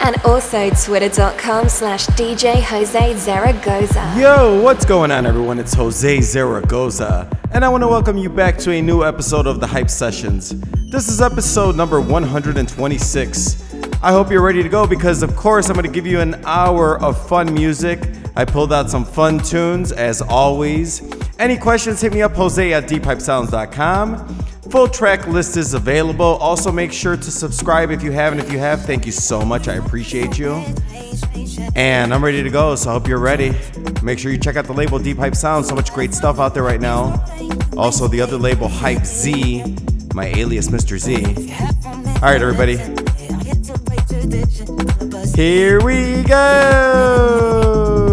And also twitter.com slash DJ Jose Zaragoza. Yo, what's going on, everyone? It's Jose Zaragoza, and I want to welcome you back to a new episode of the Hype Sessions. This is episode number 126. I hope you're ready to go because, of course, I'm going to give you an hour of fun music. I pulled out some fun tunes, as always. Any questions, hit me up, Jose at deephypesounds.com. Full track list is available. Also, make sure to subscribe if you haven't. If you have, thank you so much. I appreciate you. And I'm ready to go, so I hope you're ready. Make sure you check out the label Deep Hype Sound. So much great stuff out there right now. Also, the other label Hype Z, my alias Mr. Z. All right, everybody. Here we go.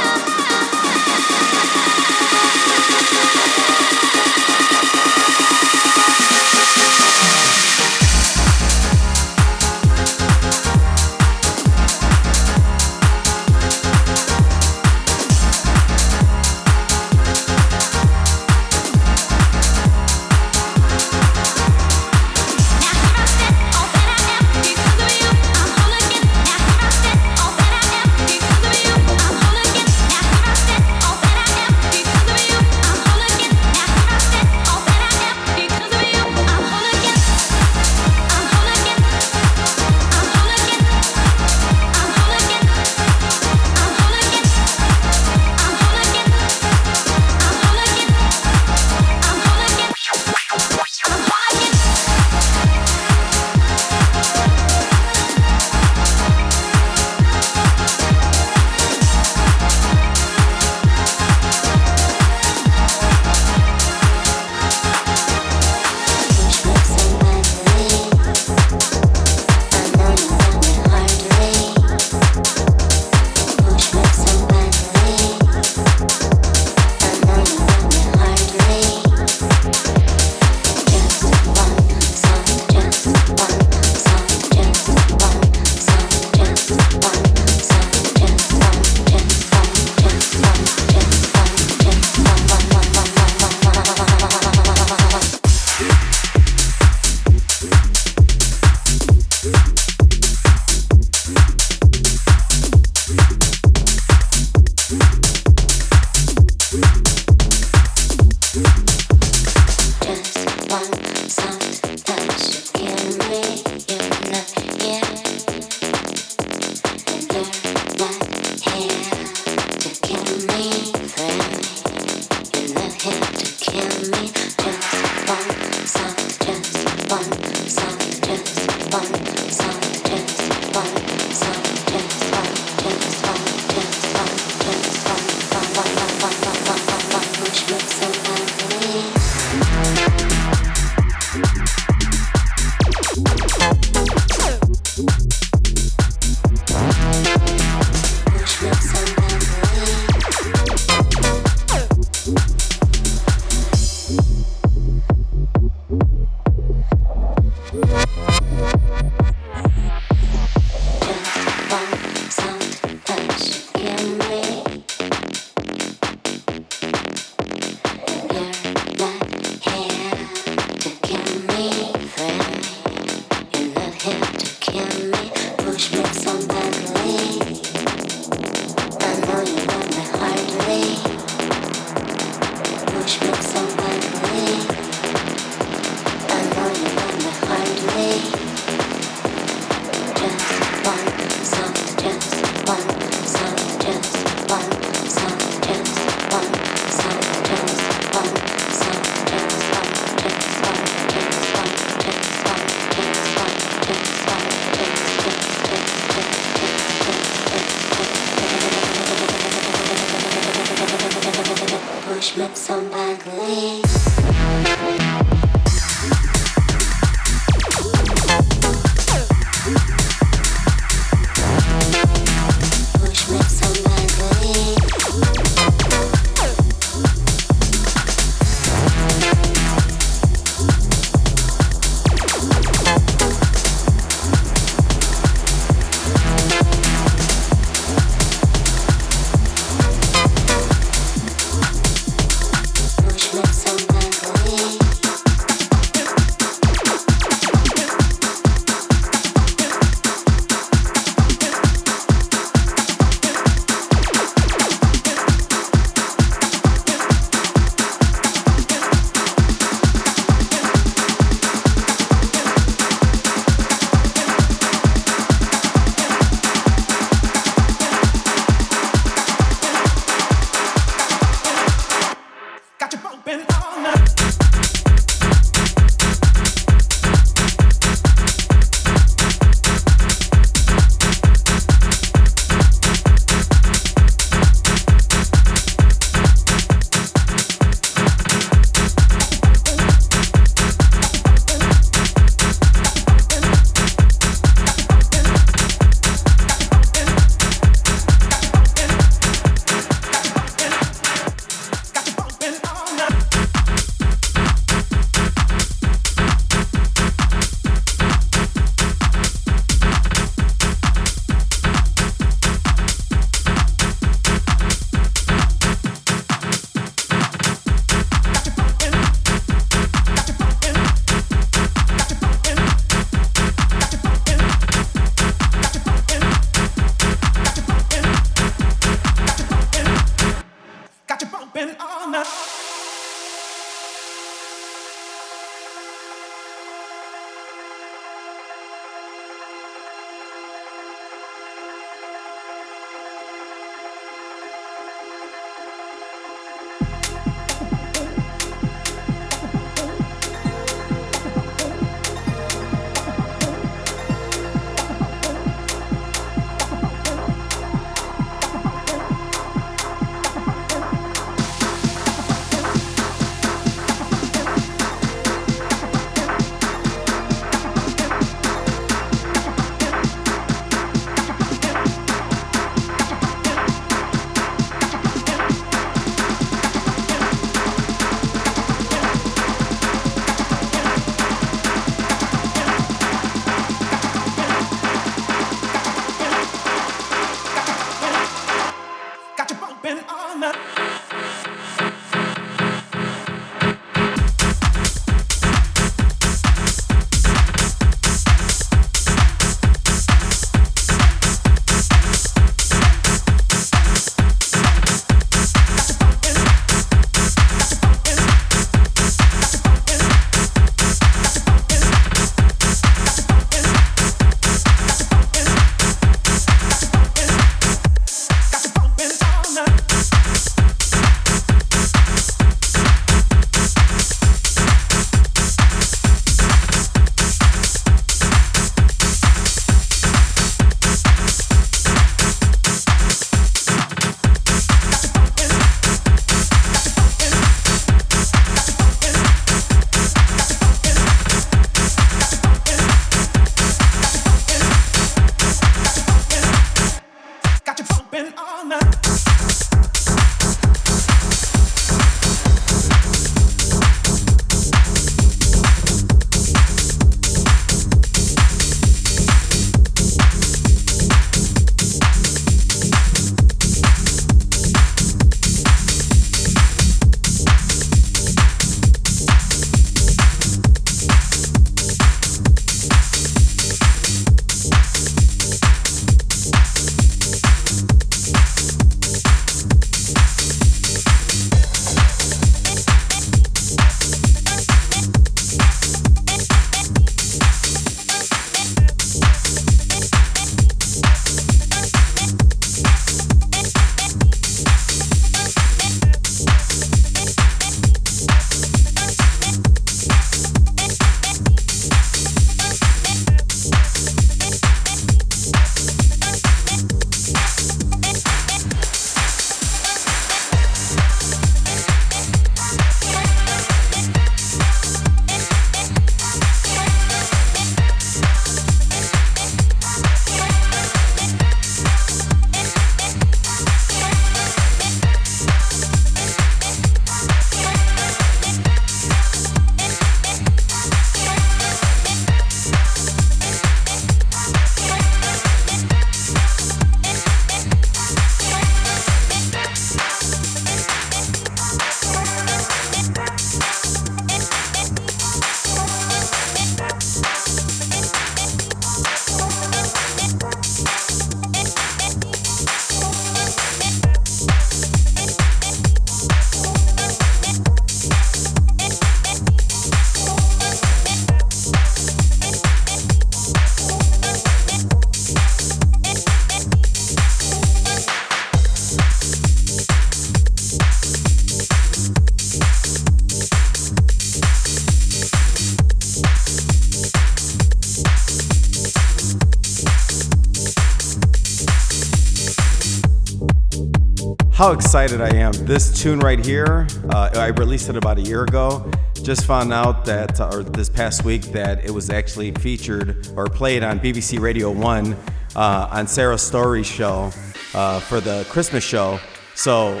How excited I am. This tune right here, uh, I released it about a year ago. Just found out that, uh, or this past week, that it was actually featured or played on BBC Radio 1 uh, on Sarah Story's show uh, for the Christmas show. So,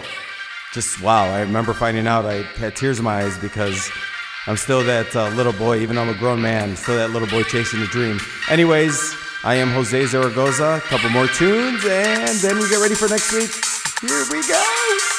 just wow, I remember finding out I had tears in my eyes because I'm still that uh, little boy, even though I'm a grown man, still that little boy chasing the dream. Anyways, I am Jose Zaragoza. A couple more tunes, and then we get ready for next week. Here we go.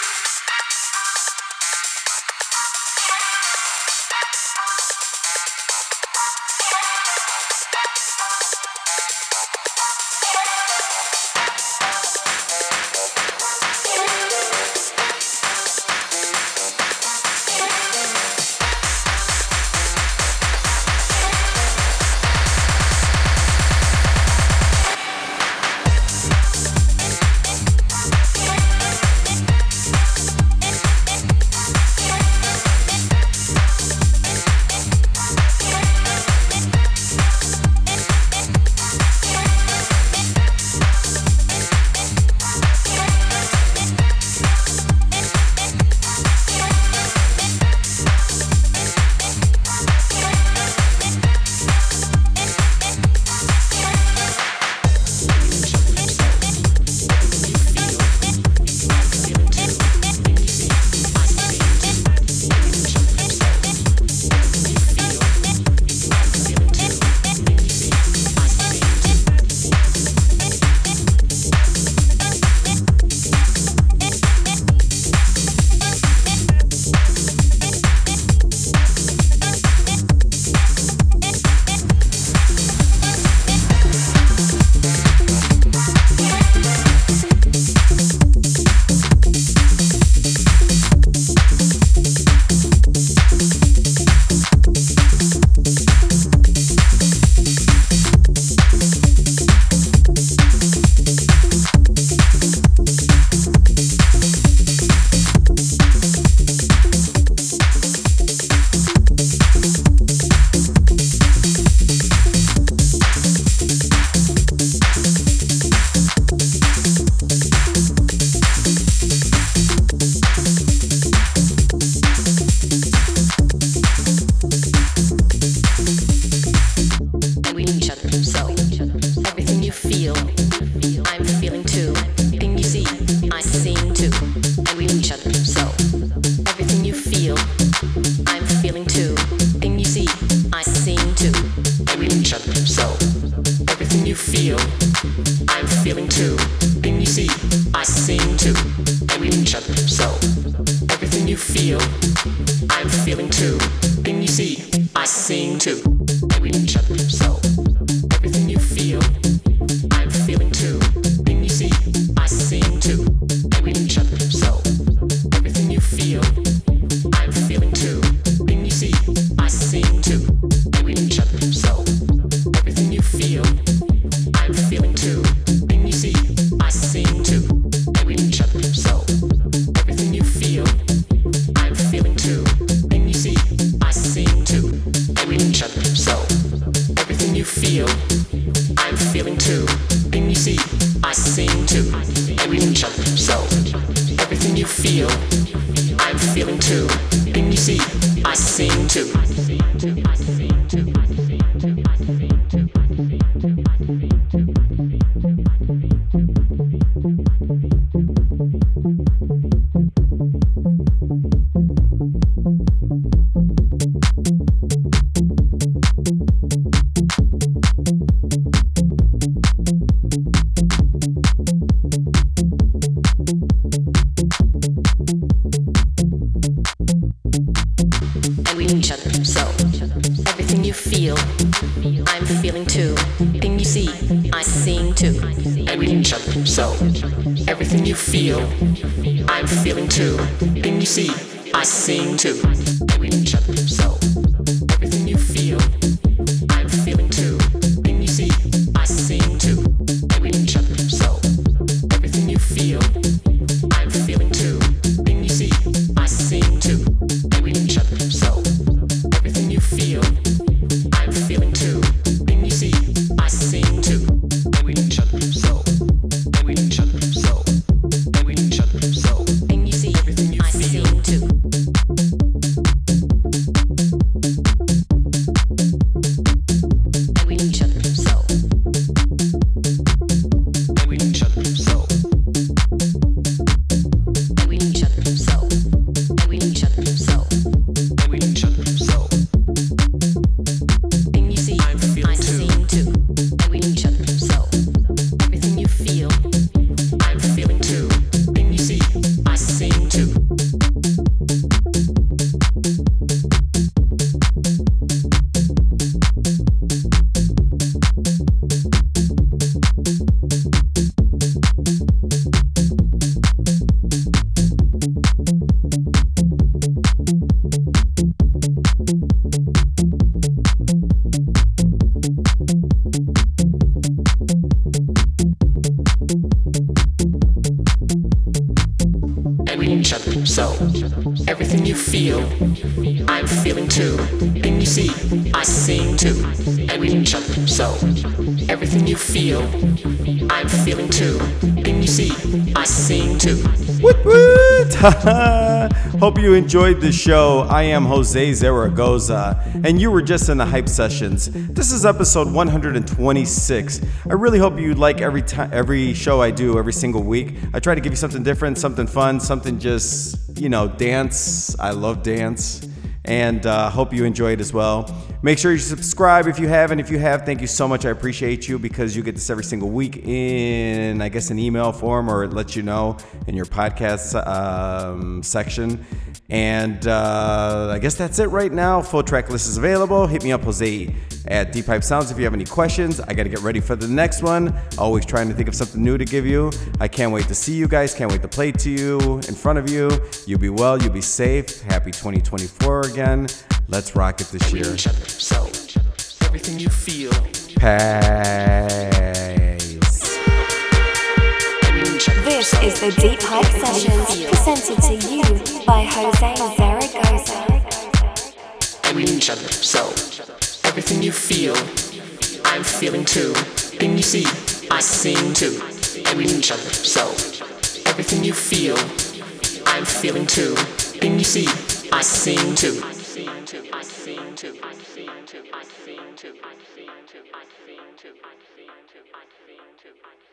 So So everything you feel, I'm feeling too. And you see, I sing too. And we each other. So everything you feel, I'm feeling too. And you see, I sing too. Woot woot! Hope you enjoyed the show. I am Jose Zaragoza, and you were just in the hype sessions. This is episode 126. I really hope you like every time, every show I do, every single week. I try to give you something different, something fun, something just you know, dance. I love dance and uh, hope you enjoy it as well. Make sure you subscribe if you haven't. If you have, thank you so much. I appreciate you because you get this every single week in, I guess, an email form or it lets you know in your podcast um, section. And uh, I guess that's it right now. Full track list is available. Hit me up, Jose at Deep Pipe Sounds if you have any questions. I got to get ready for the next one. Always trying to think of something new to give you. I can't wait to see you guys. Can't wait to play to you in front of you. You be well. You be safe. Happy 2024 again. Let's rock it this year. Each. So everything you feel, Peace. each other. This is the Deep Hype Sessions presented to you by Jose Zaragoza. and each other. So everything you feel, I'm feeling too. And you see, I sing too. And we each other. So everything you feel, I'm feeling too. And you see, I sing too. I sing too. two.